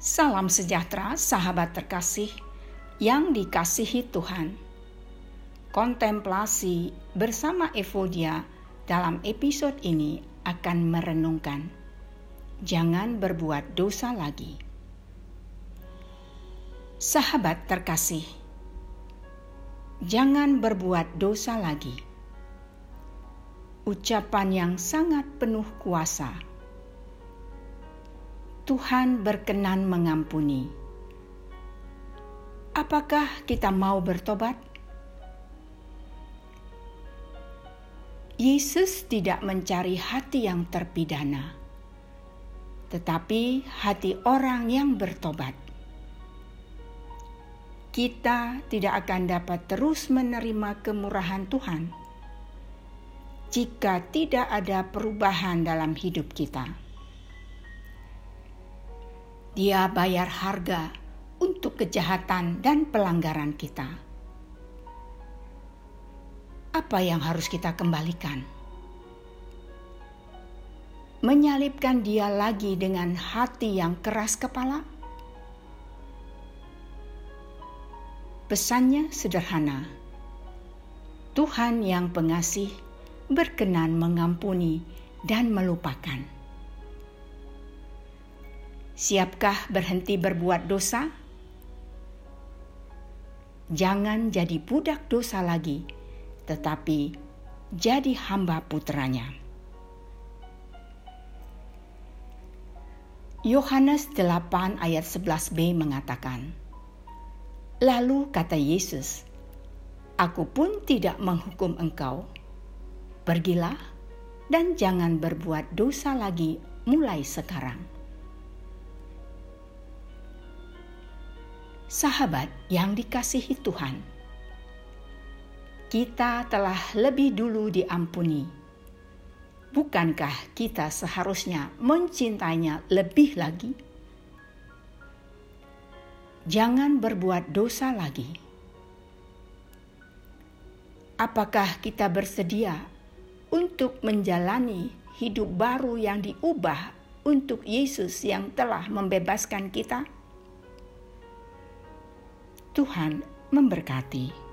Salam sejahtera, sahabat terkasih yang dikasihi Tuhan. Kontemplasi bersama Evodia dalam episode ini akan merenungkan, jangan berbuat dosa lagi. Sahabat terkasih, jangan berbuat dosa lagi. Ucapan yang sangat penuh kuasa Tuhan berkenan mengampuni. Apakah kita mau bertobat? Yesus tidak mencari hati yang terpidana, tetapi hati orang yang bertobat. Kita tidak akan dapat terus menerima kemurahan Tuhan jika tidak ada perubahan dalam hidup kita. Dia bayar harga untuk kejahatan dan pelanggaran kita. Apa yang harus kita kembalikan? Menyalibkan dia lagi dengan hati yang keras kepala? Pesannya sederhana. Tuhan yang pengasih berkenan mengampuni dan melupakan. Siapkah berhenti berbuat dosa? Jangan jadi budak dosa lagi, tetapi jadi hamba putranya. Yohanes 8 ayat 11b mengatakan, Lalu kata Yesus, Aku pun tidak menghukum engkau. Pergilah dan jangan berbuat dosa lagi mulai sekarang. Sahabat yang dikasihi Tuhan, kita telah lebih dulu diampuni. Bukankah kita seharusnya mencintainya lebih lagi? Jangan berbuat dosa lagi. Apakah kita bersedia untuk menjalani hidup baru yang diubah untuk Yesus yang telah membebaskan kita? Tuhan memberkati.